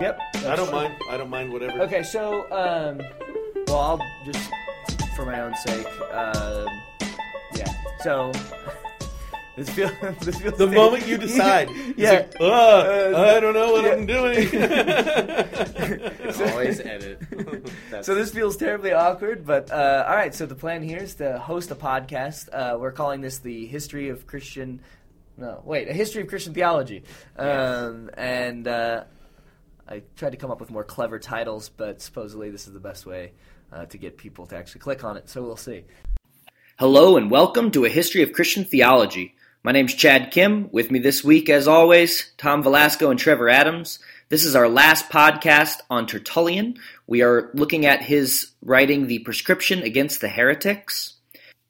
Yep. I don't mind. I don't mind whatever. Okay, so um, well, I'll just for my own sake, um, yeah. So this feels this feels The moment you decide, yeah. it's like, "Ah, Uh, I don't know what yeah. I'm doing. Always edit. That's So this feels terribly awkward, but uh, all right. So the plan here is to host a podcast. Uh, we're calling this the history of Christian. No, wait, a history of Christian theology. Um, and uh, I tried to come up with more clever titles, but supposedly this is the best way uh, to get people to actually click on it. So we'll see. Hello and welcome to a history of Christian theology. My name's Chad Kim. With me this week, as always, Tom Velasco and Trevor Adams. This is our last podcast on Tertullian. We are looking at his writing, The Prescription Against the Heretics.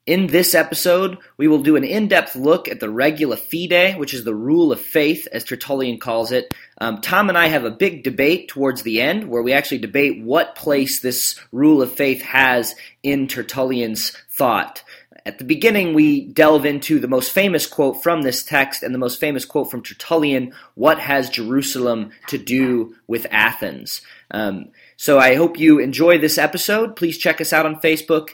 In this episode, we will do an in depth look at the regula fidei, which is the rule of faith, as Tertullian calls it. Um, Tom and I have a big debate towards the end where we actually debate what place this rule of faith has in Tertullian's thought. At the beginning, we delve into the most famous quote from this text and the most famous quote from Tertullian What has Jerusalem to do with Athens? Um, so I hope you enjoy this episode. Please check us out on Facebook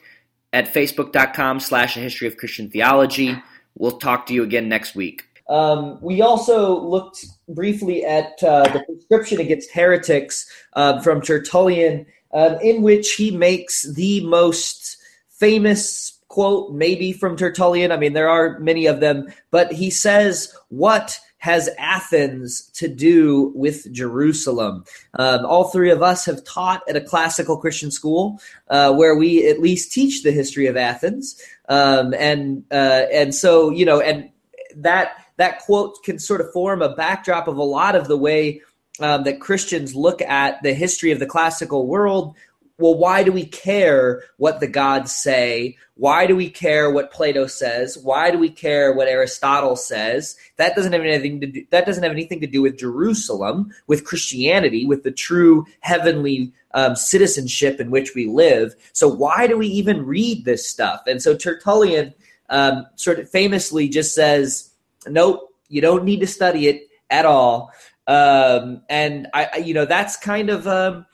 at facebook.com slash a history of Christian theology. We'll talk to you again next week. Um, we also looked briefly at uh, the prescription against heretics uh, from Tertullian, um, in which he makes the most famous quote, maybe from Tertullian. I mean, there are many of them, but he says, What has Athens to do with Jerusalem? Um, all three of us have taught at a classical Christian school uh, where we at least teach the history of Athens. Um, and, uh, and so, you know, and that, that quote can sort of form a backdrop of a lot of the way um, that Christians look at the history of the classical world. Well, why do we care what the gods say? Why do we care what Plato says? Why do we care what Aristotle says? That doesn't have anything to do, that doesn't have anything to do with Jerusalem, with Christianity, with the true heavenly um, citizenship in which we live. So why do we even read this stuff? And so Tertullian um, sort of famously just says, "Nope, you don't need to study it at all." Um, and I, I, you know, that's kind of um,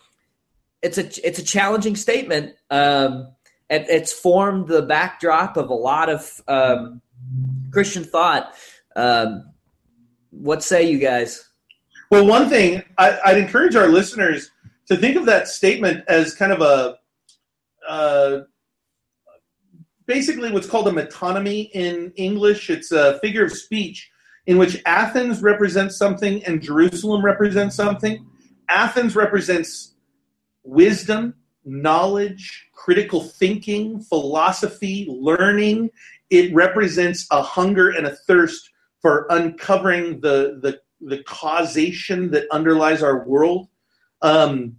it's a it's a challenging statement. Um, and it's formed the backdrop of a lot of um, Christian thought. Um, what say you guys? Well, one thing I, I'd encourage our listeners to think of that statement as kind of a uh, basically what's called a metonymy in English. It's a figure of speech in which Athens represents something and Jerusalem represents something. Athens represents wisdom, knowledge, critical thinking, philosophy, learning. It represents a hunger and a thirst for uncovering the, the, the causation that underlies our world. Um,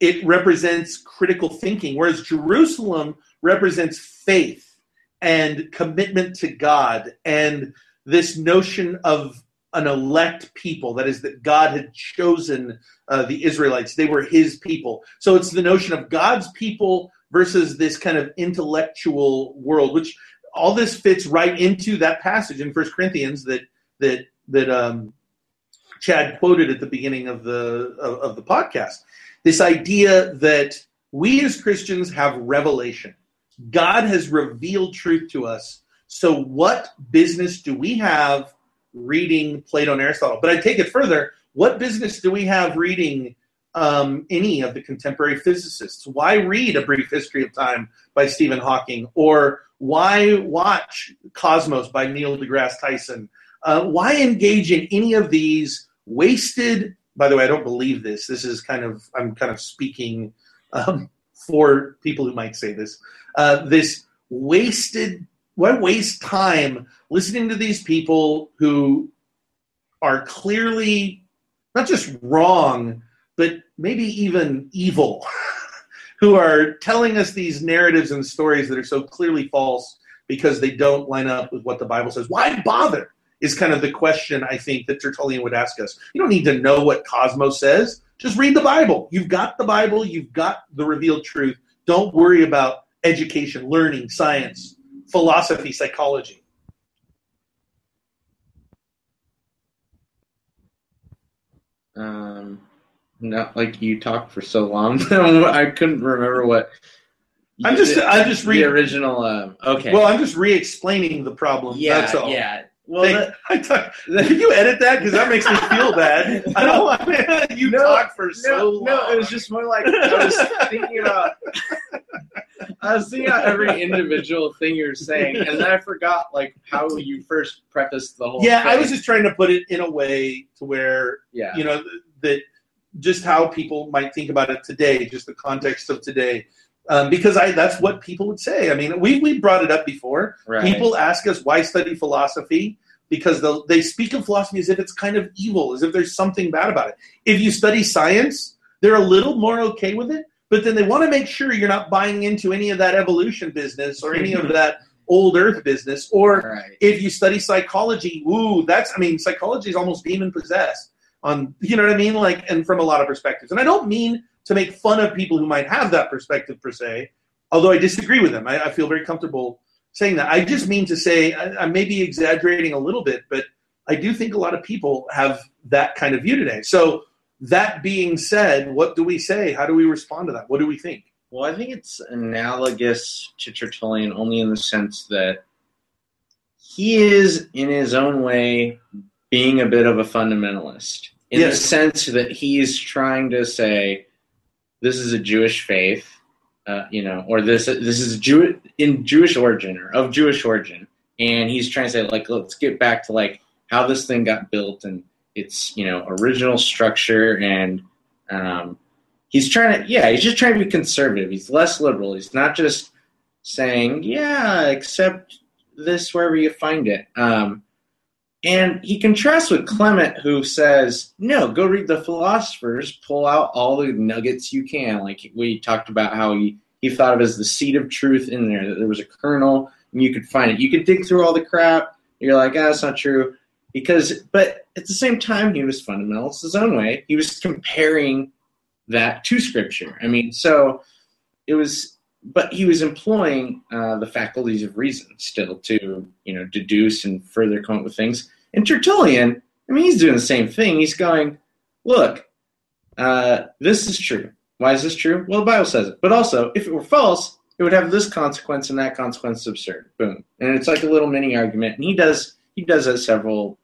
it represents critical thinking, whereas Jerusalem represents faith and commitment to God and this notion of an elect people that is that god had chosen uh, the israelites. They were his people. So it's the notion of god's people versus this kind of intellectual world which all this fits right into that passage in first corinthians that that that um, chad quoted at the beginning of the of, of the podcast. This idea that we as christians have revelation. God has revealed truth to us. So what business do we have reading Plato and Aristotle. But I take it further. What business do we have reading um, any of the contemporary physicists? Why read A Brief History of Time by Stephen Hawking? Or why watch Cosmos by Neil deGrasse Tyson? Uh, why engage in any of these wasted? By the way, I don't believe this. This is kind of I'm kind of speaking um, for people who might say this. Uh, this wasted why waste time listening to these people who are clearly not just wrong, but maybe even evil, who are telling us these narratives and stories that are so clearly false because they don't line up with what the Bible says? Why bother? Is kind of the question I think that Tertullian would ask us. You don't need to know what Cosmos says. Just read the Bible. You've got the Bible, you've got the revealed truth. Don't worry about education, learning, science, philosophy, psychology. Um, No, like you talked for so long, I couldn't remember what. I'm just I'm just the re original. Um, okay. well I'm just re-explaining the problem. yeah, That's all. yeah. Well, the- I talk, can you edit that? Because that makes me feel bad. I don't want you No, talk for so long. no, it was just more like I was thinking about. I was thinking about every individual thing you're saying, and then I forgot like how you first prefaced the whole. yeah, I was just trying to put it in a way to where yeah. you know that just how people might think about it today, just the context of today. Um, because I that's what people would say. I mean, we we brought it up before. Right. People ask us why study philosophy because they speak of philosophy as if it's kind of evil, as if there's something bad about it. If you study science, they're a little more okay with it, but then they want to make sure you're not buying into any of that evolution business or any of that old earth business. Or Right. if you study psychology, woo, that's I mean, psychology is almost demon possessed on you know what I mean? Like and from a lot of perspectives. And I don't mean to make fun of people who might have that perspective per se, although I disagree with them. I, I feel very comfortable saying that. I just mean to say I, I may be exaggerating a little bit, but I do think a lot of people have that kind of view today. So that being said, what do we say? How do we respond to that? What do we think? Well, I think it's analogous to Tertullian only in the sense that he is, in his own way, being a bit of a fundamentalist. In Yes. the sense that he's trying to say, this is a Jewish faith, uh, you know, or this this is Jew in Jewish origin or of Jewish origin, and he's trying to say, like, let's get back to like how this thing got built and its you know original structure and um, he's trying to yeah he's just trying to be conservative. He's less liberal. He's not just saying yeah accept this wherever you find it. Um, and he contrasts with clement who says no go read the philosophers. Pull out all the nuggets you can. Like we talked about how he, he thought of as the seed of truth in there that there was a kernel and you could find it. You could dig through all the crap. You're like ah that's not true because but at the same time he was fundamentalist his own way. He was comparing that to scripture. I mean so it was but he was employing uh, the faculties of reason still to you know deduce and further come up with things. And tertullian i mean he's doing the same thing. He's going look uh, this is true. Why is this true? Well the bible says it. But also if it were false it would have this consequence and that consequence is absurd. Boom. And it's like a little mini argument. And he does he does that several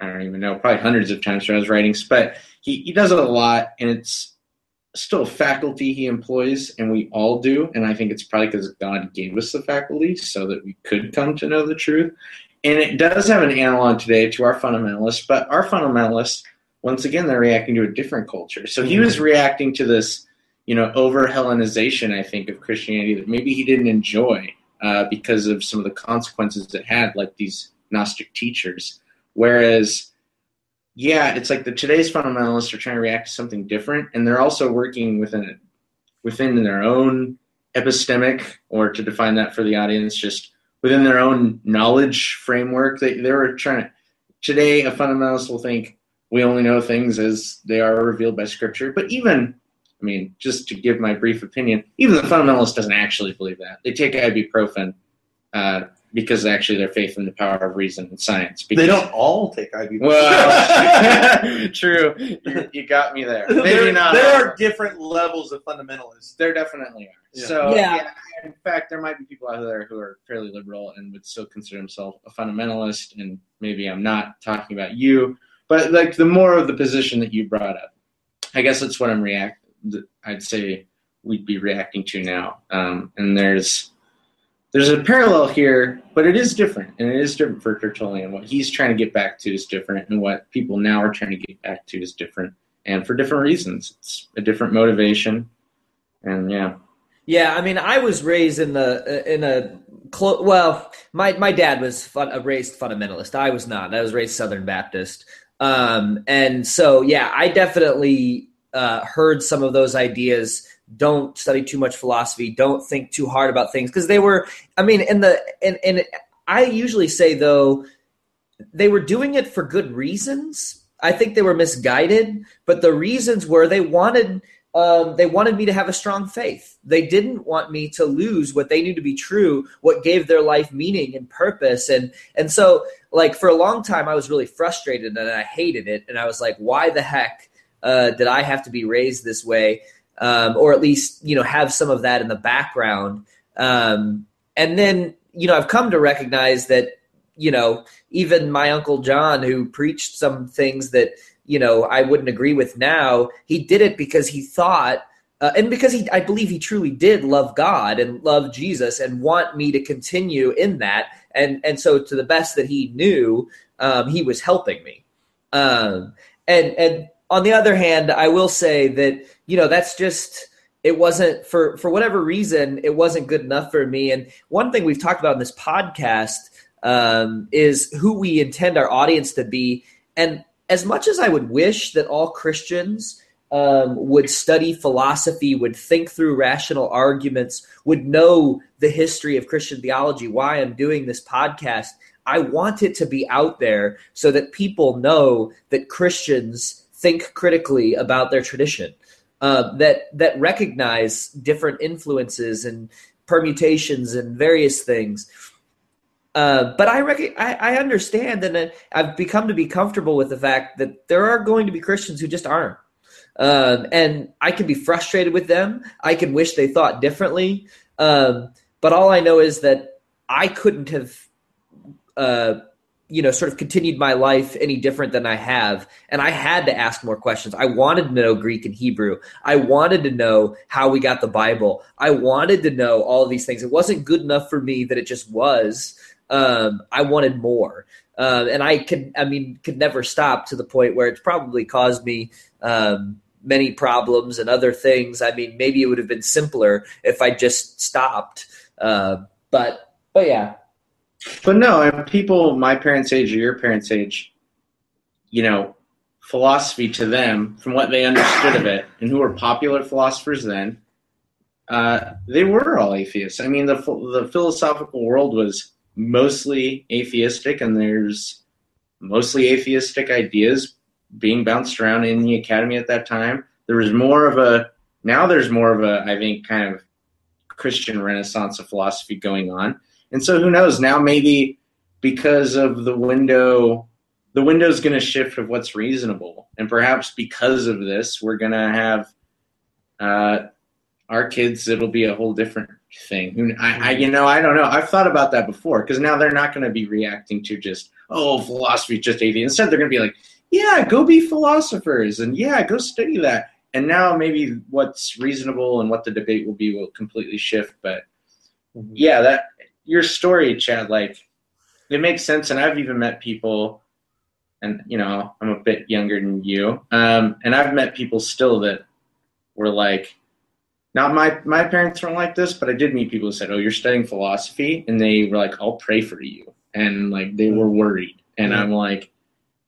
I don't even know, probably hundreds of times throughout his writings, but he, he does it a lot, and it's still faculty he employs, and we all do. And I think it's probably because God gave us the faculty so that we could come to know the truth. And it does have an analog today to our fundamentalists, but our fundamentalists, once again, they're reacting to a different culture. So he was reacting to this, you know, over Hellenization, I think, of Christianity that maybe he didn't enjoy uh, because of some of the consequences it had, like these Gnostic teachers. Whereas, yeah, it's like the today's fundamentalists are trying to react to something different, and they're also working within it, within their own epistemic, or to define that for the audience, just within their own knowledge framework. They they were trying to. Today, a fundamentalist will think we only know things as they are revealed by Scripture, but even. I mean, just to give my brief opinion, even the fundamentalist doesn't actually believe that. They take ibuprofen uh, because actually they're faith in the power of reason and science. Because, They don't all take ibuprofen. Well, true. You, you got me there. Maybe there, not. there are different levels of fundamentalists. There definitely are. Yeah. So, Yeah. yeah. in fact, there might be people out there who are fairly liberal and would still consider themselves a fundamentalist. And maybe I'm not talking about you, but like the more of the position that you brought up, I guess that's what I'm react. I'd say we'd be reacting to now. Um, and there's there's a parallel here, but it is different, and it is different for Tertullian. What he's trying to get back to is different, and what people now are trying to get back to is different, and for different reasons. It's a different motivation, and yeah. Yeah, I mean, I was raised in the in a clo- well, my my dad was fun, a raised fundamentalist. I was not. I was raised Southern Baptist, um, and so yeah, I definitely uh, heard some of those ideas. Don't study too much philosophy. Don't think too hard about things because they were. I mean, in the and and I usually say though, they were doing it for good reasons. I think they were misguided, but the reasons were they wanted um, they wanted me to have a strong faith. They didn't want me to lose what they knew to be true, what gave their life meaning and purpose. And and so, like for a long time, I was really frustrated and I hated it. And I was like, why the heck uh, did I have to be raised this way, um, or at least you know have some of that in the background. Um, and then you know I've come to recognize that you know even my uncle John, who preached some things that you know I wouldn't agree with now, he did it because he thought. Uh, and because he, I believe he truly did love God and love Jesus and want me to continue in that, and and so to the best that he knew, um, he was helping me. Um, and and on the other hand, I will say that you know that's just it wasn't for for whatever reason it wasn't good enough for me. And one thing we've talked about in this podcast um, is who we intend our audience to be. And as much as I would wish that all Christians um, would study philosophy, would think through rational arguments, would know the history of Christian theology, why I'm doing this podcast. I want it to be out there so that people know that Christians think critically about their tradition, uh, that that recognize different influences and permutations and various things. Uh, but I, rec- I, I understand, and I've become to be comfortable with the fact that there are going to be Christians who just aren't, um, and I can be frustrated with them. I can wish they thought differently, um, but all I know is that I couldn't have uh, you know, sort of continued my life any different than I have. And I had to ask more questions. I wanted to know Greek and Hebrew. I wanted to know how we got the Bible. I wanted to know all these things. It wasn't good enough for me that it just was. Um, I wanted more. Um, and I could, I mean, could never stop to the point where it's probably caused me um, many problems and other things. I mean, maybe it would have been simpler if I just stopped. Uh, but, but yeah, but no, people my parents' age or your parents' age, you know, philosophy to them, from what they understood of it, and who were popular philosophers then, uh, they were all atheists. I mean, the the philosophical world was mostly atheistic, and there's mostly atheistic ideas being bounced around in the academy at that time. There was more of a now there's more of a I think kind of Christian renaissance of philosophy going on and so who knows? Now maybe because of the window, the window is going to shift of what's reasonable, and perhaps because of this, we're going to have uh, our kids. It'll be a whole different thing. I, I, you know, I don't know. I've thought about that before because now they're not going to be reacting to just oh, philosophy is just atheist. Instead, they're going to be like, yeah, go be philosophers, and yeah, go study that. And now maybe what's reasonable and what the debate will be will completely shift. But mm-hmm. yeah, that your story, Chad, like it makes sense. And I've even met people, and you know, I'm a bit younger than you, um, and I've met people still that were like, not my my parents weren't like this, but I did meet people who said, "Oh, you're studying philosophy," and they were like, "I'll pray for you," and like they were worried, and I'm like,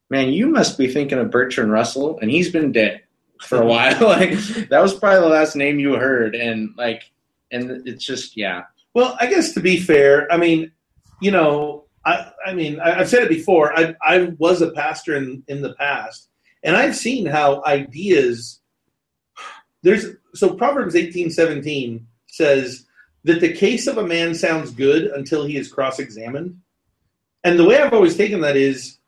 man, you must be thinking of Bertrand Russell, and he's been dead for a while. like that was probably the last name you heard, and like, and it's just yeah, well, I guess to be fair, I mean, you know, I, I mean, I, have said it before. I, I was a pastor in, in the past, and I've seen how ideas. There's so Proverbs eighteen seventeen says that the case of a man sounds good until he is cross-examined, and the way I've always taken that is,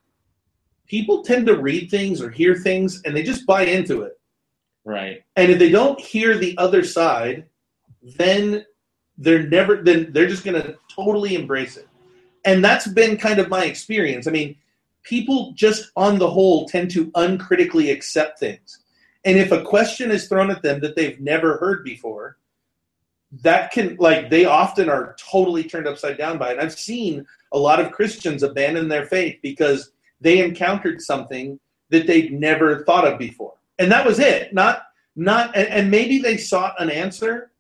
people tend to read things or hear things and they just buy into it. Right. And if they don't hear the other side, then they're never then they're just going to totally embrace it. And that's been kind of my experience. I mean people just on the whole tend to uncritically accept things. And if a question is thrown at them that they've never heard before that can like they often are totally turned upside down by it. I've seen a lot of christians abandon their faith because they encountered something that they'd never thought of before. And that was it. Not not and, and maybe they sought an answer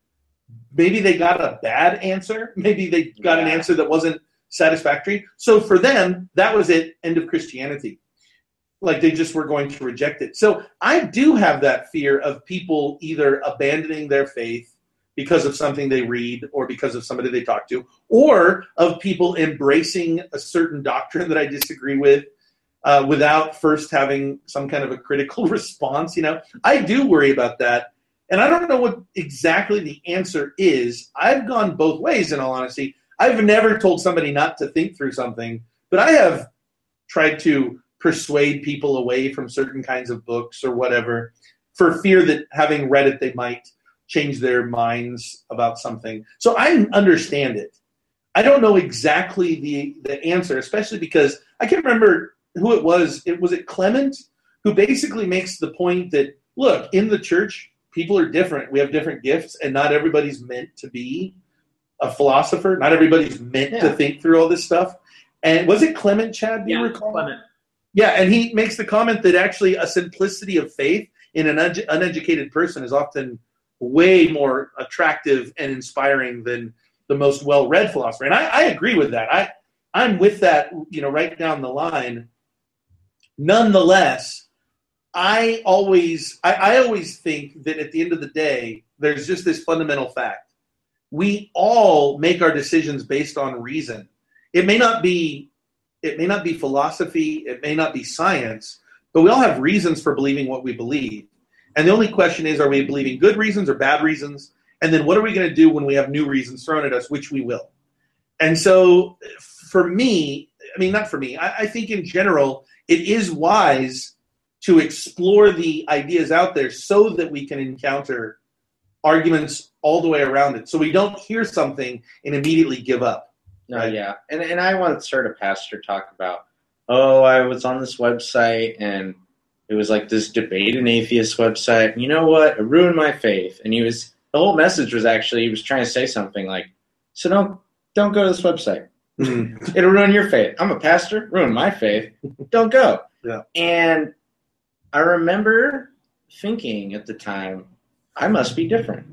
maybe they got a bad answer. Maybe they got yeah. an answer that wasn't satisfactory. So for them, that was it. End of Christianity. Like they just were going to reject it. So I do have that fear of people either abandoning their faith because of something they read or because of somebody they talk to, or of people embracing a certain doctrine that I disagree with uh, without first having some kind of a critical response. You know, I do worry about that and I don't know what exactly the answer is. I've gone both ways, in all honesty. I've never told somebody not to think through something, but I have tried to persuade people away from certain kinds of books or whatever for fear that having read it they might change their minds about something. So I understand it. I don't know exactly the the answer, especially because I can't remember who it was. It was it Clement who basically makes the point that look in the church people are different. We have different gifts, and not everybody's meant to be a philosopher. Not everybody's meant Yeah. to think through all this stuff. And was it Clement, Chad? Do you Yeah, recall? Clement. Yeah, and he makes the comment that actually a simplicity of faith in an un- uneducated person is often way more attractive and inspiring than the most well-read philosopher. And I, I agree with that. I I'm with that. You know, right down the line. Nonetheless, I always I, I always think that at the end of the day, there's just this fundamental fact. We all make our decisions based on reason. It may not be it may not be philosophy, it may not be science, but we all have reasons for believing what we believe. And the only question is are we believing good reasons or bad reasons? And then what are we going to do when we have new reasons thrown at us, which we will? And so for me, I mean, not for me, I, I think in general, it is wise to explore the ideas out there so that we can encounter arguments all the way around it. So we don't hear something and immediately give up. No, Right. yeah, and and I once heard a pastor talk about, oh, I was on this website and it was like this debate an atheist website. You know what? It ruined my faith. And he was the whole message was actually he was trying to say something like, so don't don't go to this website. Mm. It'll ruin your faith. I'm a pastor. Ruin my faith. Don't go. Yeah. And I remember thinking at the time, I must be different.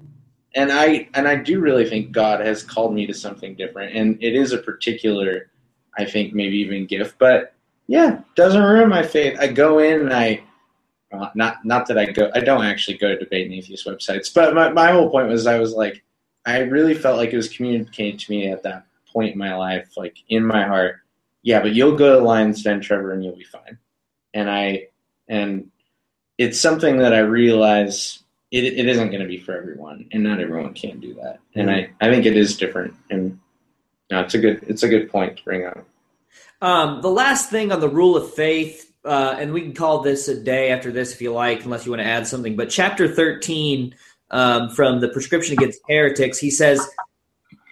And I and I do really think God has called me to something different. And it is a particular, I think, maybe even gift. But yeah, doesn't ruin my faith. I go in and I uh, not not that I go I don't actually go to debate and atheist websites, but my, my whole point was I was like I really felt like it was communicated to me at that point in my life, like in my heart, yeah, but you'll go to Lions Den, Trevor, and you'll be fine. And I and it's something that I realize it, it isn't going to be for everyone, and not everyone can do that. And I, I think it is different, and no, it's a good it's a good point to bring up. Um, the last thing on the rule of faith, uh, and we can call this a day after this if you like, unless you want to add something. But chapter 13 um, from the prescription against heretics, he says,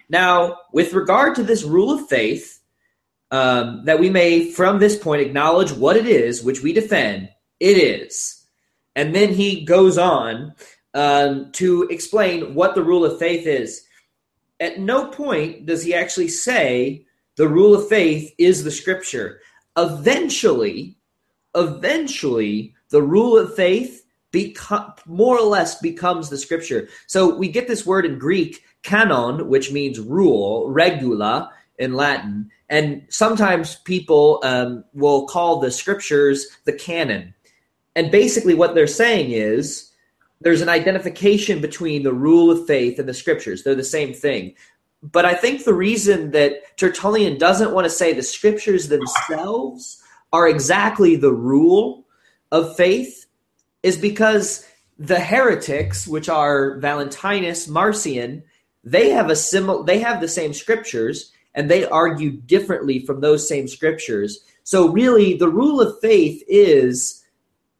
Now, with regard to this rule of faith, um, that we may from this point acknowledge what it is which we defend, it is. And then he goes on um, to explain what the rule of faith is. At no point does he actually say, the rule of faith is the scripture. Eventually, eventually, the rule of faith become more or less becomes the scripture. So we get this word in Greek, canon, which means rule, regula in Latin, and sometimes people um, will call the scriptures the canon. And basically, what they're saying is there's an identification between the rule of faith and the scriptures. They're the same thing. But I think the reason that Tertullian doesn't want to say the scriptures themselves are exactly the rule of faith is because the heretics, which are Valentinus, Marcion, they have a similar they have the same scriptures and they argue differently from those same scriptures. So really the rule of faith is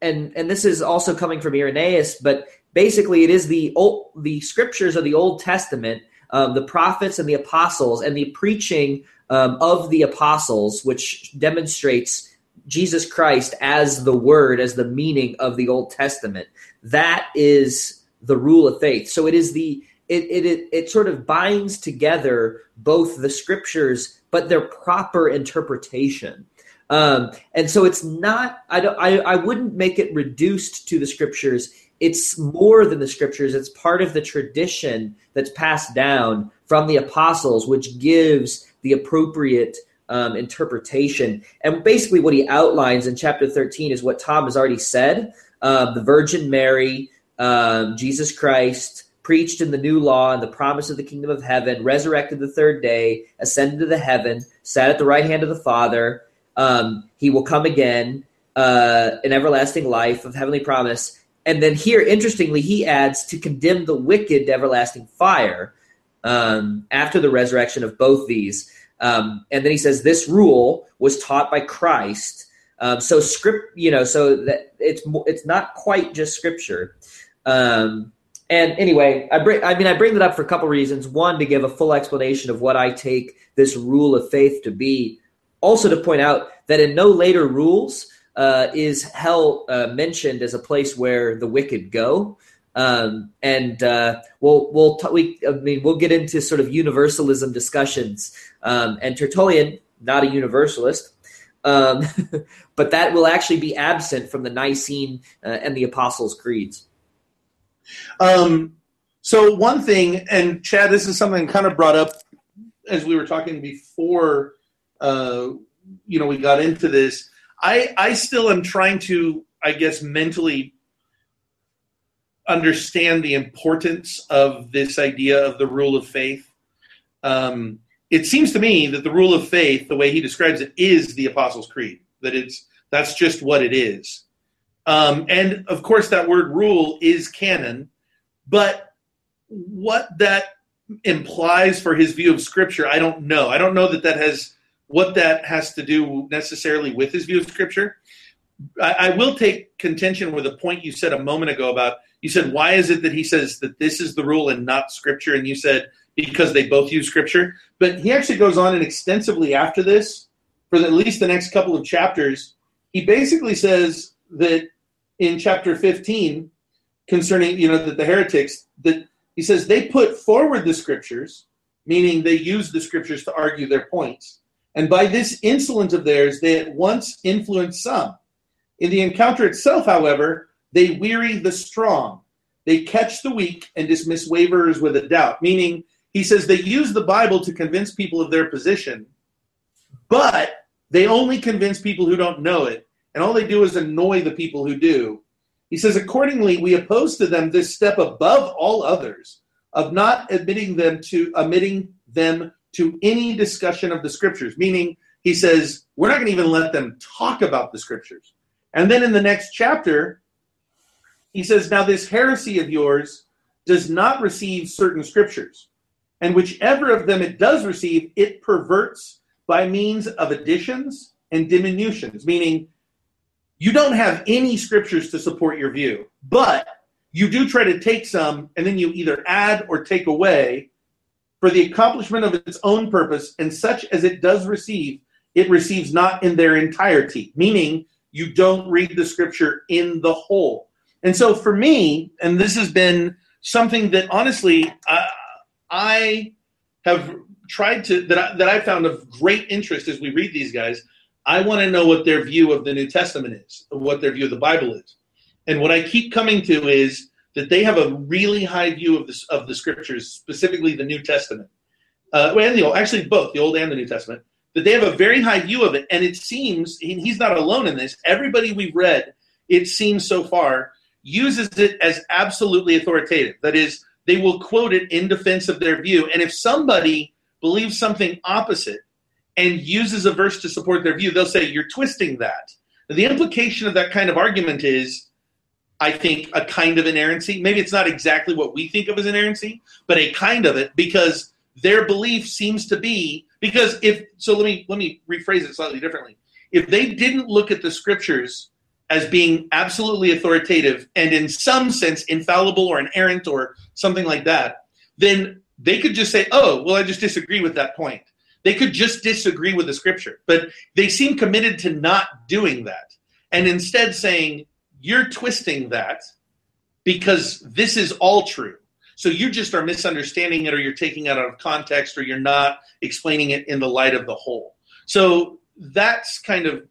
and and this is also coming from Irenaeus, but basically it is the old, the scriptures of the Old Testament um, the prophets and the apostles and the preaching um, of the apostles, which demonstrates Jesus Christ as the word, as the meaning of the Old Testament. That is the rule of faith. So it is the it it it, it sort of binds together both the scriptures, but their proper interpretation. Um, and so it's not. I don't. I, I wouldn't make it reduced to the scriptures it's more than the scriptures it's part of the tradition that's passed down from the apostles which gives the appropriate um, interpretation and basically what he outlines in chapter 13 is what tom has already said uh, the virgin mary um, jesus christ preached in the new law and the promise of the kingdom of heaven resurrected the third day ascended to the heaven sat at the right hand of the father um, he will come again uh, an everlasting life of heavenly promise and then here, interestingly, he adds to condemn the wicked to everlasting fire um, after the resurrection of both these. Um, and then he says this rule was taught by Christ Um, so script, you know, so that it's it's not quite just scripture. Um, and anyway, I bring I mean I bring that up for a couple reasons. One, to give a full explanation of what I take this rule of faith to be. Also, to point out that in no later rules uh, is hell uh, mentioned as a place where the wicked go. Um, and uh, we'll we'll t- we I mean we'll get into sort of universalism discussions. Um, and Tertullian, not a universalist, um, but that will actually be absent from the Nicene uh, and the Apostles' creeds. Um, so one thing, and Chad, this is something kind of brought up as we were talking before. Uh, you know, we got into this. I I still am trying to, I guess, mentally understand the importance of this idea of the rule of faith. Um, it seems to me that the rule of faith, the way he describes it, is the Apostles' Creed. That it's that's just what it is. Um, and of course, that word rule is canon, but what that implies for his view of Scripture, I don't know. I don't know that that has what that has to do necessarily with his view of Scripture. I, I will take contention with a point you said a moment ago about you said why is it that he says that this is the rule and not Scripture, and you said because they both use Scripture. But he actually goes on and extensively after this, for at least the next couple of chapters, he basically says that in chapter 15 concerning you know that the heretics that he says they put forward the scriptures meaning they use the scriptures to argue their points and by this insolence of theirs they at once influence some. In the encounter itself however they weary the strong. They catch the weak and dismiss waverers with a doubt meaning he says they use the bible to convince people of their position but they only convince people who don't know it. And all they do is annoy the people who do. He says, accordingly, we oppose to them this step above all others of not admitting them to admitting them to any discussion of the scriptures. Meaning, he says, we're not going to even let them talk about the scriptures. And then in the next chapter, he says, now this heresy of yours does not receive certain scriptures, and whichever of them it does receive, it perverts by means of additions and diminutions, meaning you don't have any scriptures to support your view, but you do try to take some and then you either add or take away for the accomplishment of its own purpose, and such as it does receive, it receives not in their entirety, meaning you don't read the scripture in the whole. And so for me, and this has been something that honestly I, I have tried to that I, that I found of great interest as we read these guys I want to know what their view of the New Testament is, what their view of the Bible is. And what I keep coming to is that they have a really high view of the, of the scriptures, specifically the New Testament. Uh, and the old, actually both the Old and the New Testament, that they have a very high view of it. And it seems, he's not alone in this, everybody we've read, it seems so far, uses it as absolutely authoritative. That is, they will quote it in defense of their view. And if somebody believes something opposite, and uses a verse to support their view, they'll say, You're twisting that. The implication of that kind of argument is, I think, a kind of inerrancy. Maybe it's not exactly what we think of as inerrancy, but a kind of it because their belief seems to be because if so let me let me rephrase it slightly differently. If they didn't look at the scriptures as being absolutely authoritative and in some sense infallible or inerrant or something like that, then they could just say, "Oh, well, I just disagree with that point." They could just disagree with the scripture, but they seem committed to not doing that and instead saying, You're twisting that because this is all true. So you just are misunderstanding it or you're taking it out of context or you're not explaining it in the light of the whole. So that's kind of,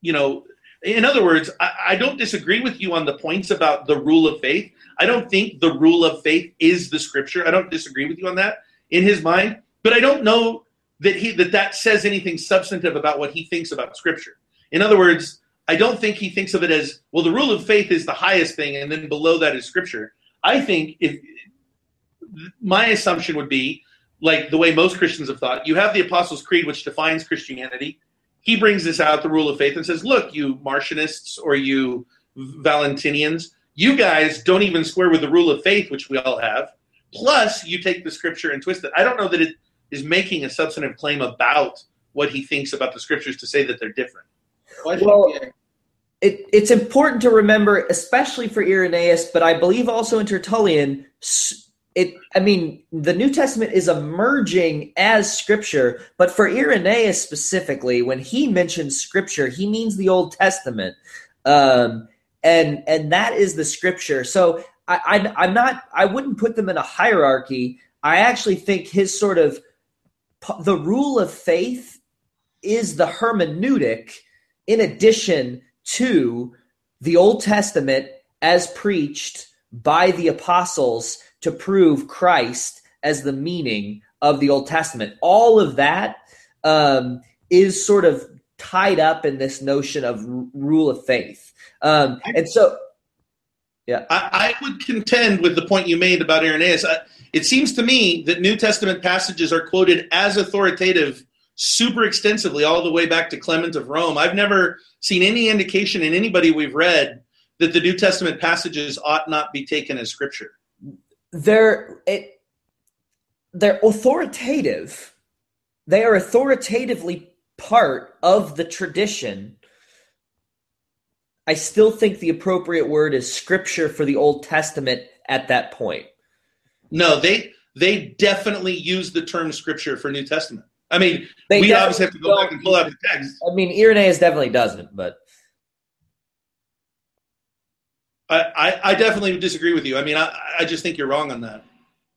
you know, in other words, I, I, don't disagree with you on the points about the rule of faith. I don't think the rule of faith is the scripture. I don't disagree with you on that in his mind, but I don't know that he that that says anything substantive about what he thinks about scripture. In other words, I don't think he thinks of it as well. The rule of faith is the highest thing, and then below that is scripture. I think if my assumption would be like the way most Christians have thought, you have the Apostles' Creed, which defines Christianity. He brings this out, the rule of faith, and says, "Look, you Marcionists or you Valentinians, you guys don't even square with the rule of faith, which we all have. Plus, you take the scripture and twist it. I don't know that it is making a substantive claim about what he thinks about the scriptures to say that they're different. Well- it, it's important to remember, especially for Irenaeus, but I believe also in Tertullian. It, I mean, the New Testament is emerging as Scripture, but for Irenaeus specifically, when he mentions Scripture, he means the Old Testament, um, and and that is the Scripture. So I, I, I'm not, I wouldn't put them in a hierarchy. I actually think his sort of the rule of faith is the hermeneutic in addition to the Old Testament as preached by the apostles to prove Christ as the meaning of the Old Testament. All of that um, is sort of tied up in this notion of r- rule of faith. Um, and so, I, I would contend with the point you made about Irenaeus. I, it seems to me that New Testament passages are quoted as authoritative super extensively all the way back to Clement of Rome. I've never seen any indication in anybody we've read that the New Testament passages ought not be taken as scripture. they're it, they're authoritative. They are authoritatively part of the tradition. I still think the appropriate word is scripture for the Old Testament at that point. No, they they definitely use the term scripture for New Testament. I mean, They we obviously have to go back and pull out the text. I mean, Irenaeus definitely doesn't, but I, I, I definitely disagree with you. I mean, I, I just think you're wrong on that.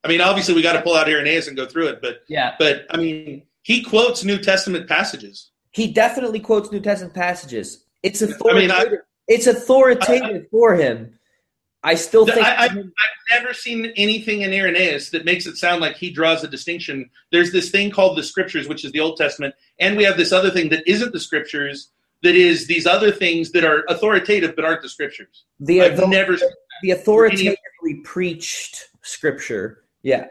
I mean, obviously we got to pull out Irenaeus and go through it, but yeah, but I mean, he quotes New Testament passages. he definitely quotes New Testament passages. It's mean, I- authoritative. it's authoritative for him. I still think I, I, I've never seen anything in Irenaeus that makes it sound like he draws a distinction. There's this thing called the Scriptures, which is the Old Testament, and we have this other thing that isn't the Scriptures, that is these other things that are authoritative but aren't the Scriptures. the, I've the, never. the authoritatively preached scripture. Yeah.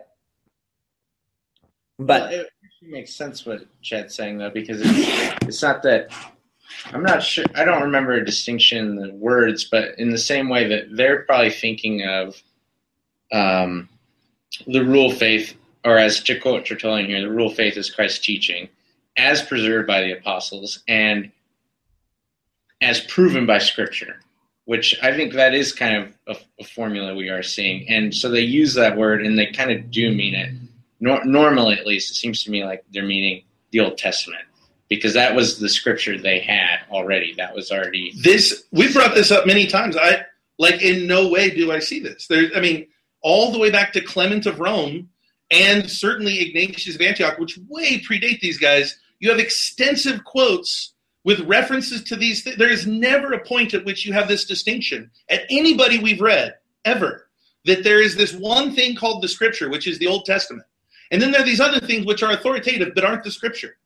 Well, But it makes sense what Chad's saying though, because it's, it's not that I'm not sure. I don't remember a distinction in the words, but in the same way that they're probably thinking of um, the rule of faith, or as to quote Tertullian here, the rule of faith is Christ's teaching, as preserved by the apostles and as proven by Scripture. Which I think that is kind of a, a formula we are seeing, and so they use that word, and they kind of do mean it nor- normally at least it seems to me like they're meaning the old testament because that was the scripture they had already that was already This we brought this up many times. I like in no way do I see this. There, I mean, all the way back to Clement of Rome and certainly Ignatius of Antioch, which way predate these guys. You have extensive quotes with references to these. Th- there is never a point at which you have this distinction at anybody we've read ever that there is this one thing called the Scripture, which is the Old Testament, and then there are these other things which are authoritative but aren't the Scripture.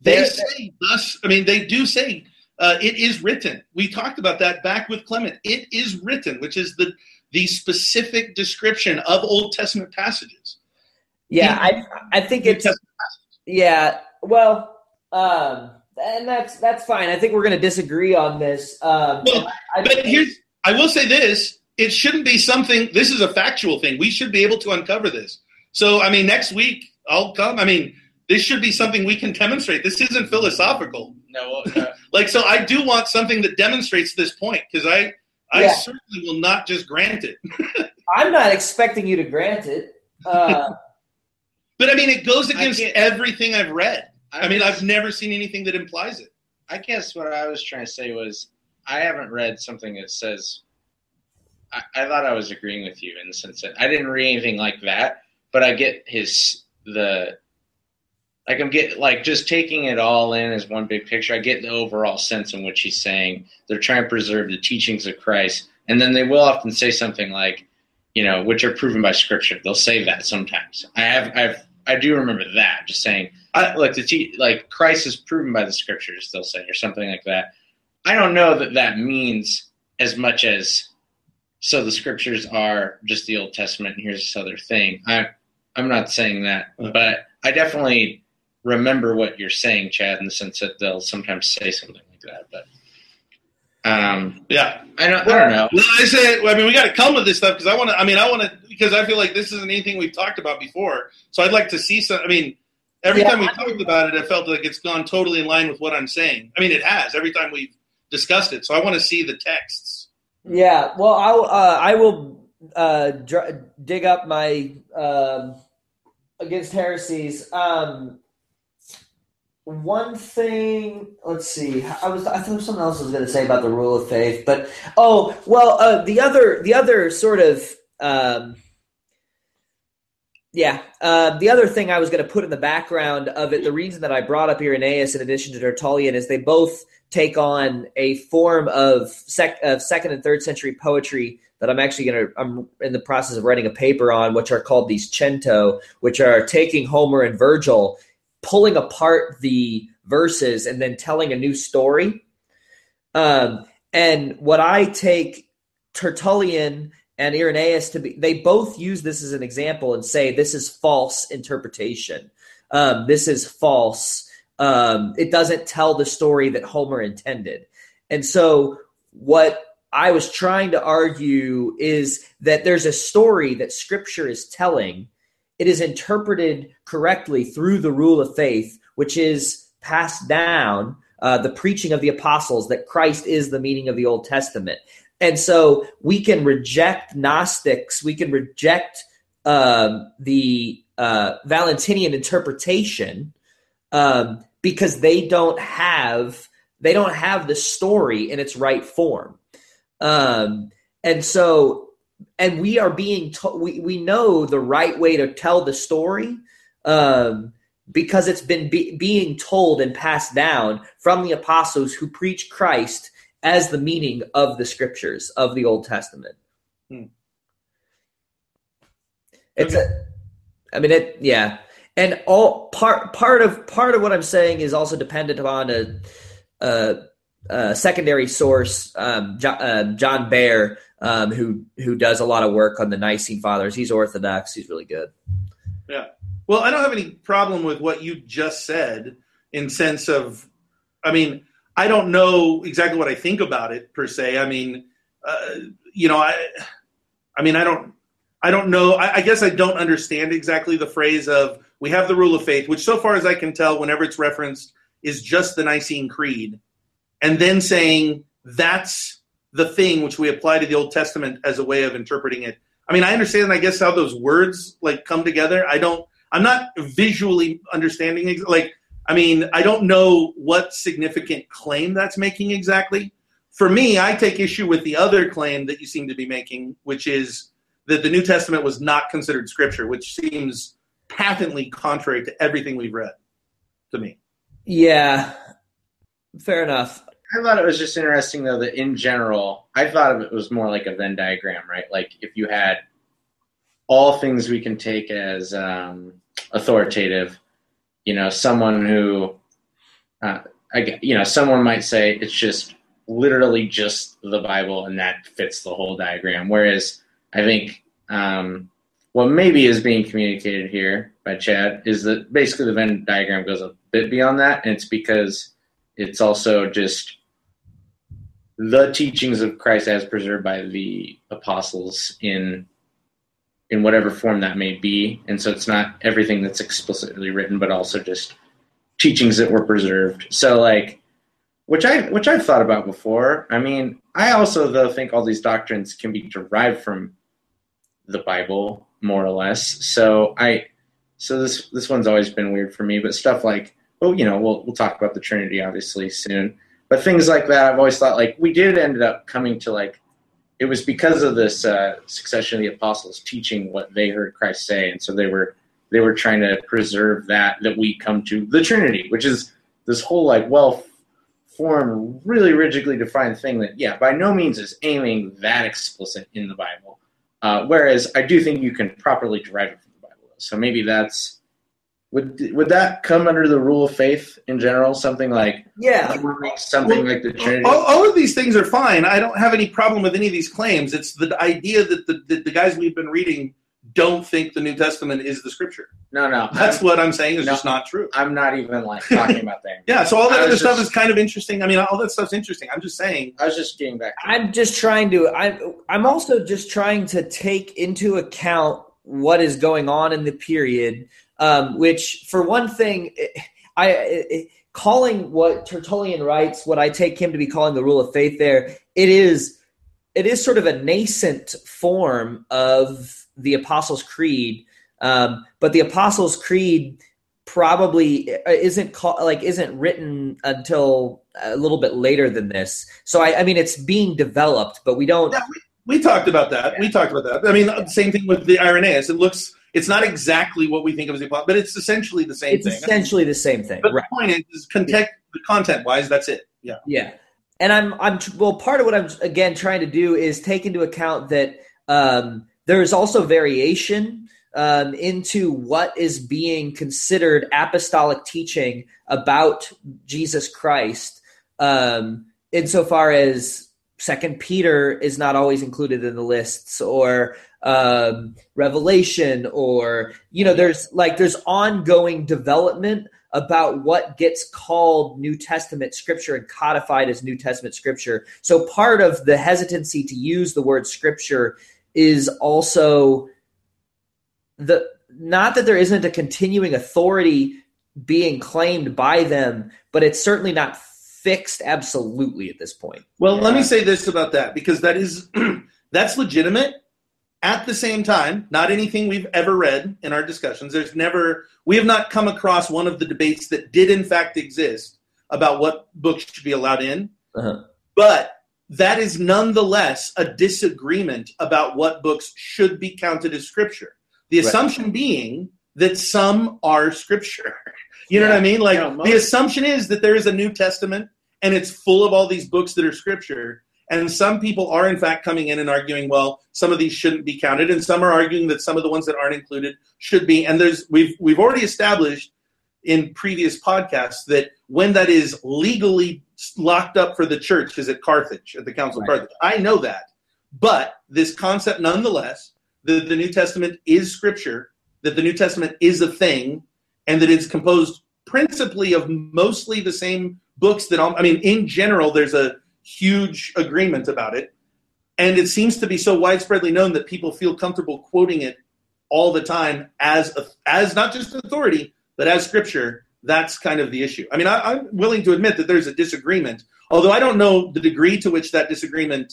They say thus. I mean, they do say uh, it is written. We talked about that back with Clement. It is written, which is the the specific description of Old Testament passages. yeah, I I think New it's yeah. Well, um, and that's that's fine. I think we're going to disagree on this. Um, Well, I, But here's, I will say this: it shouldn't be something. This is a factual thing. We should be able to uncover this. So, I mean, next week I'll come. I mean, this should be something we can demonstrate. This isn't philosophical. no uh, Like, so I do want something that demonstrates this point because I, I Yeah. certainly will not just grant it. I'm not expecting you to grant it. Uh, But I mean, it goes against everything I've read. I mean, I've never seen anything that implies it. I guess what I was trying to say was I haven't read something that says. I, I thought I was agreeing with you in the sense that I didn't read anything like that, but I get his the like I'm get like just taking it all in as one big picture. I get the overall sense in which he's saying they're trying to preserve the teachings of Christ, and then they will often say something like, you know, which are proven by Scripture. They'll say that sometimes. I have I've I do remember that just saying I, like the te- like Christ is proven by the scriptures, they'll say, or something like that. I don't know that that means as much as so the scriptures are just the Old Testament, and here's this other thing. I I'm not saying that, Uh. but I definitely remember what you're saying, Chad, in the sense that they'll sometimes say something like that. But um, Yeah. I don't I don't know. Well, I say, I mean, we got to come with this stuff because I want to. I mean, I want to because I feel like this isn't anything we've talked about before. So I'd like to see some. I mean, Every Yeah, time we I- talked about it, I felt like it's gone totally in line with what I'm saying. I mean, it has every time we've discussed it. So I want to see the texts. Yeah, well, I'll uh, I will uh, dr- dig up my um, against heresies. Um, one thing, let's see. I was I thought something else was going to say about the rule of faith, but oh well, uh, the other the other sort of um, yeah, uh, the other thing I was going to put in the background of it, the reason that I brought up Irenaeus in addition to Tertullian is they both take on a form of, sec- of second and third century poetry that I'm actually going to I'm in the process of writing a paper on, which are called these cento, which are taking Homer and Virgil, pulling apart the verses, and then telling a new story. Um, and what I take Tertullian and Irenaeus to be, they both use this as an example and say this is false interpretation. Um, this is false. Um, it doesn't tell the story that Homer intended. And so, what I was trying to argue is that there's a story that Scripture is telling. It is interpreted correctly through the rule of faith, which is passed down uh, the preaching of the apostles that Christ is the meaning of the Old Testament. And so we can reject Gnostics, we can reject um, the uh, Valentinian interpretation um, because they don't have they don't have the story in its right form. Um, and so, and we are being told we we know the right way to tell the story. Um, because it's been be- being told and passed down from the apostles who preach Christ as the meaning of the scriptures of the Old Testament. Hmm. It's a, I mean it, yeah, and all part part of part of what I'm saying is also dependent upon a, a, secondary source, um, Jo- uh, John Behr, um, who who does a lot of work on the Nicene Fathers. He's Orthodox. He's really good. Yeah. Well, I don't have any problem with what you just said in sense of, I mean, I don't know exactly what I think about it per se. I mean, uh, you know, I, I mean, I don't, I don't know. I, I guess I don't understand exactly the phrase of we have the rule of faith, which so far as I can tell, whenever it's referenced, is just the Nicene Creed, and then saying that's the thing which we apply to the Old Testament as a way of interpreting it. I mean, I understand, I guess, how those words like come together. I don't. I'm not visually understanding. Like, I mean, I don't know what significant claim that's making exactly. For me, I take issue with the other claim that you seem to be making, which is that the New Testament was not considered scripture, which seems patently contrary to everything we've read to me. Yeah, fair enough. I thought it was just interesting though that in general, I thought of it was more like a Venn diagram, right? Like if you had all things we can take as um, authoritative, you know, someone who, uh, I, you know, someone might say it's just literally just the Bible and that fits the whole diagram. Whereas I think um, what maybe is being communicated here by Chad is that basically the Venn diagram goes a bit beyond that, and it's because it's also just the teachings of Christ as preserved by the apostles in in whatever form that may be. And so it's not everything that's explicitly written, but also just teachings that were preserved. So like which I which I've thought about before. I mean, I also though think all these doctrines can be derived from the Bible, more or less. So I so this this one's always been weird for me, but stuff like well, you know, we'll we'll talk about the Trinity obviously soon. But things like that, I've always thought like we did end up coming to like it was because of this uh, succession of the apostles teaching what they heard Christ say, and so they were they were trying to preserve that that we come to the Trinity, which is this whole like well formed, really rigidly defined thing that yeah, by no means is aiming that explicit in the Bible. Uh, whereas I do think you can properly derive it from the Bible. So maybe that's would would that come under the rule of faith in general? Something like Yeah, something like the Trinity. All, all of these things are fine. I don't have any problem with any of these claims. It's the idea that the, the, the guys we've been reading don't think the New Testament is the scripture. No, no, That's I'm, what I'm saying is No. just not true. I'm not even like talking about that. Yeah, so all that other was stuff is kind of interesting. I mean, all that stuff's interesting. I'm just saying. I was just getting back. To I'm just trying to. I'm I'm also just trying to take into account what is going on in the period. Um, which, for one thing, I, I calling what Tertullian writes, what I take him to be calling the rule of faith. There, it is it is sort of a nascent form of the Apostles' Creed, um, but the Apostles' Creed probably uh, isn't call, like isn't written until a little bit later than this. So I, I mean, it's being developed, but we don't. Yeah, we, we talked about that. Yeah. We talked about that. I mean, yeah. same thing with the Irenaeus. It looks. It's not exactly what we think of as the apostle, but it's essentially the same it's thing. essentially the same thing. But right. the point is, is content, content wise, that's it. Yeah. Yeah and I'm I'm well part of what I'm again trying to do is take into account that um, there is also variation um, into what is being considered apostolic teaching about Jesus Christ, um, insofar as Second Peter is not always included in the lists, or um, Revelation, or you know, there's like there's ongoing development about what gets called New Testament scripture and codified as New Testament scripture. So part of the hesitancy to use the word scripture is also the not that there isn't a continuing authority being claimed by them, but it's certainly not fixed absolutely at this point. Well, yeah. let me say this about that because that is that's legitimate at the same time, not anything we've ever read in our discussions. There's never, we have not come across one of the debates that did in fact exist about what books should be allowed in. Uh-huh. But that is nonetheless a disagreement about what books should be counted as scripture. The right. assumption being that some are scripture. You know yeah. what I mean? Like yeah, the assumption is that there is a New Testament and it's full of all these books that are scripture and some people are, in fact, coming in and arguing, well, some of these shouldn't be counted, and some are arguing that some of the ones that aren't included should be. And there's we've we've already established in previous podcasts that when that is legally locked up for the church is at Carthage, at the Council right. of Carthage. I know that. But this concept, nonetheless, that the New Testament is scripture, that the New Testament is a thing, and that it's composed principally of mostly the same books that all, I mean, in general, there's a huge agreement about it. And it seems to be so widespreadly known that people feel comfortable quoting it all the time as a, as not just authority, but as scripture. That's kind of the issue. I mean, I, I'm willing to admit that there's a disagreement, although I don't know the degree to which that disagreement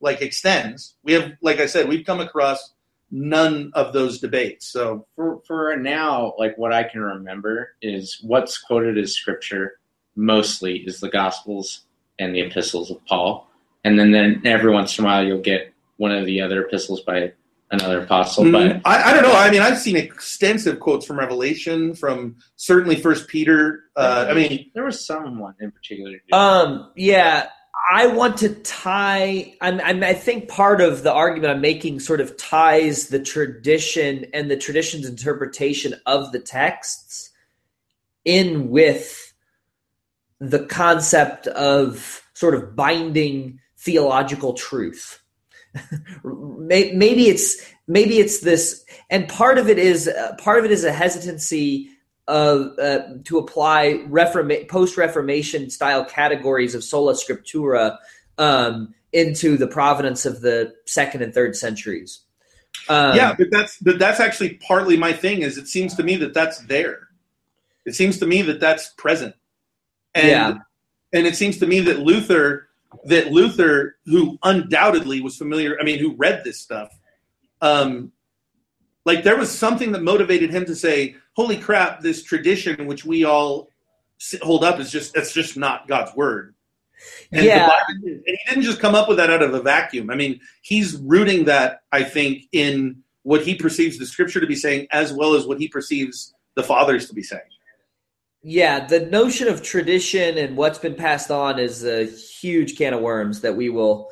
like extends. We have, like I said, we've come across none of those debates. So for for now, like what I can remember is what's quoted as scripture mostly is the Gospels and the epistles of Paul. And then, then every once in a while you'll get one of the other epistles by another apostle. Mm-hmm. But I, I, don't know. I mean, I've seen extensive quotes from Revelation, from certainly First Peter. Uh, I mean, there was someone in particular. Um, yeah, I want to tie. I'm, I'm, i think part of the argument I'm making sort of ties the tradition and the tradition's interpretation of the texts in with the concept of sort of binding theological truth. maybe it's maybe it's this, and part of it is uh, part of it is a hesitancy of uh, to apply Reforma- post Reformation style categories of sola scriptura um, into the provenance of the second and third centuries. Um, yeah, but that's but that's actually partly my thing. Is it seems to me that that's there. It seems to me that that's present. And, yeah. And it seems to me that Luther, that Luther, who undoubtedly was familiar, I mean, who read this stuff, um, like there was something that motivated him to say, "Holy crap! This tradition which we all hold up is just it's just not God's word." And yeah, Bible, and he didn't just come up with that out of a vacuum. I mean, he's rooting that I think in what he perceives the Scripture to be saying, as well as what he perceives the fathers to be saying yeah, the notion of tradition and what's been passed on is a huge can of worms that we will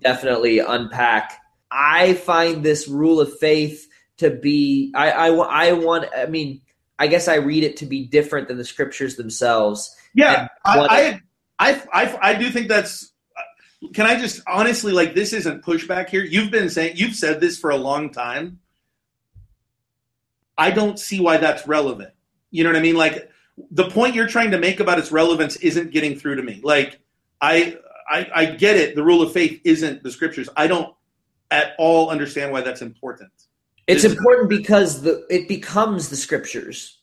definitely unpack. I find this rule of faith to be, I, I, I want, I mean, I guess I read it to be different than the scriptures themselves. Yeah, I, I, I, I, do think that's. Can I just honestly like this isn't pushback here? You've been saying you've said this for a long time. I don't see why that's relevant. You know what I mean? Like the point you're trying to make about its relevance isn't getting through to me. Like I, I, I get it. The rule of faith isn't the scriptures. I don't at all understand why that's important. It's important because the it becomes the scriptures.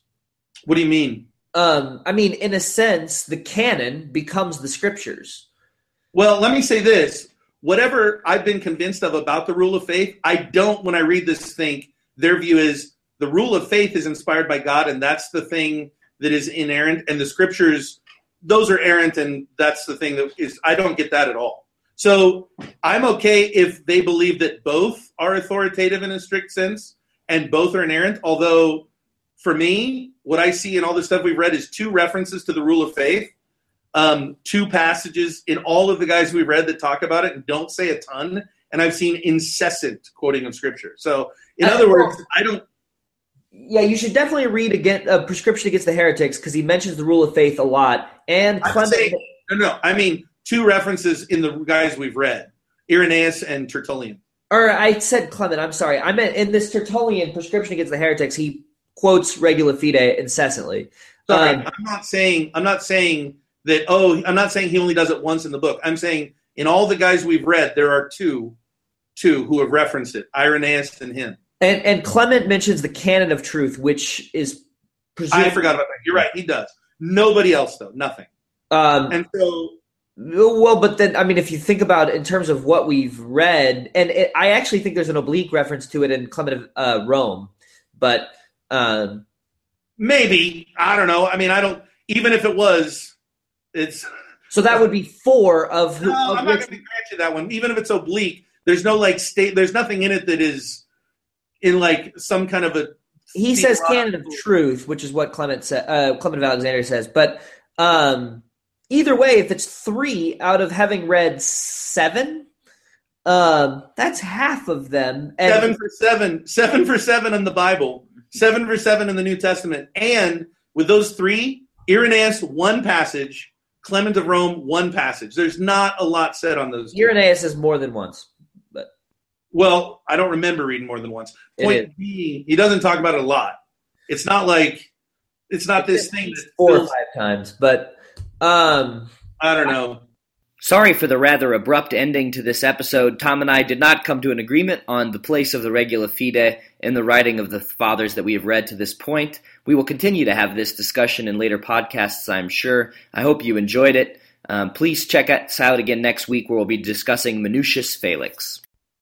What do you mean? Um, I mean, in a sense, the canon becomes the scriptures. Well, let me say this. Whatever I've been convinced of about the rule of faith, I don't, when I read this, think their view is the rule of faith is inspired by God, and that's the thing that is inerrant, and the scriptures, those are errant, and that's the thing that is, I don't get that at all. So I'm okay if they believe that both are authoritative in a strict sense and both are inerrant, although for me, what I see in all the stuff we've read is two references to the rule of faith um, two passages in all of the guys we've read that talk about it and don't say a ton. And I've seen incessant quoting of scripture. So, in other words, I don't. Yeah, you should definitely read again a prescription against the heretics because he mentions the rule of faith a lot. And Clement, saying- No, no. I mean, two references in the guys we've read Irenaeus and Tertullian. or I said Clement. I'm sorry. I meant in this Tertullian prescription against the heretics, he quotes regula fidei incessantly. Sorry, Um, I'm not saying I'm not saying that. Oh, I'm not saying he only does it once in the book. I'm saying in all the guys we've read, there are two, two who have referenced it: Irenaeus and him. And and Clement mentions the canon of truth, which is presumed, I forgot about that. You're right. He does. Nobody else though. Nothing. Um, And so well, but then I mean, if you think about it in terms of what we've read, and it, I actually think there's an oblique reference to it in Clement of uh, Rome, but um, maybe I don't know. I mean, I don't. Even if it was, it's. so that would be four of who. No, of I'm not going to grant you that one. Even if it's oblique, there's no like state. There's nothing in it that is in like some kind of a. he says canon of truth, which is what Clement sa- uh, Clement of Alexandria says. But um, either way, if it's three out of having read seven, um, that's half of them. And seven for seven, seven for seven in the Bible, seven for seven in the New Testament, and with those three, Irenaeus one passage, Clement of Rome one passage. There's not a lot said on those. two. Irenaeus is more than once. But Well, I don't remember reading more than once. Point is. being, he doesn't talk about it a lot. It's not like it's not this thing that four or five times. But um, I don't know. Sorry for the rather abrupt ending to this episode. Tom and I did not come to an agreement on the place of the regula fidei in the writing of the fathers that we have read to this point. We will continue to have this discussion in later podcasts, I'm sure. I hope you enjoyed it. Um, please check us out again next week where we'll be discussing Minucius Felix.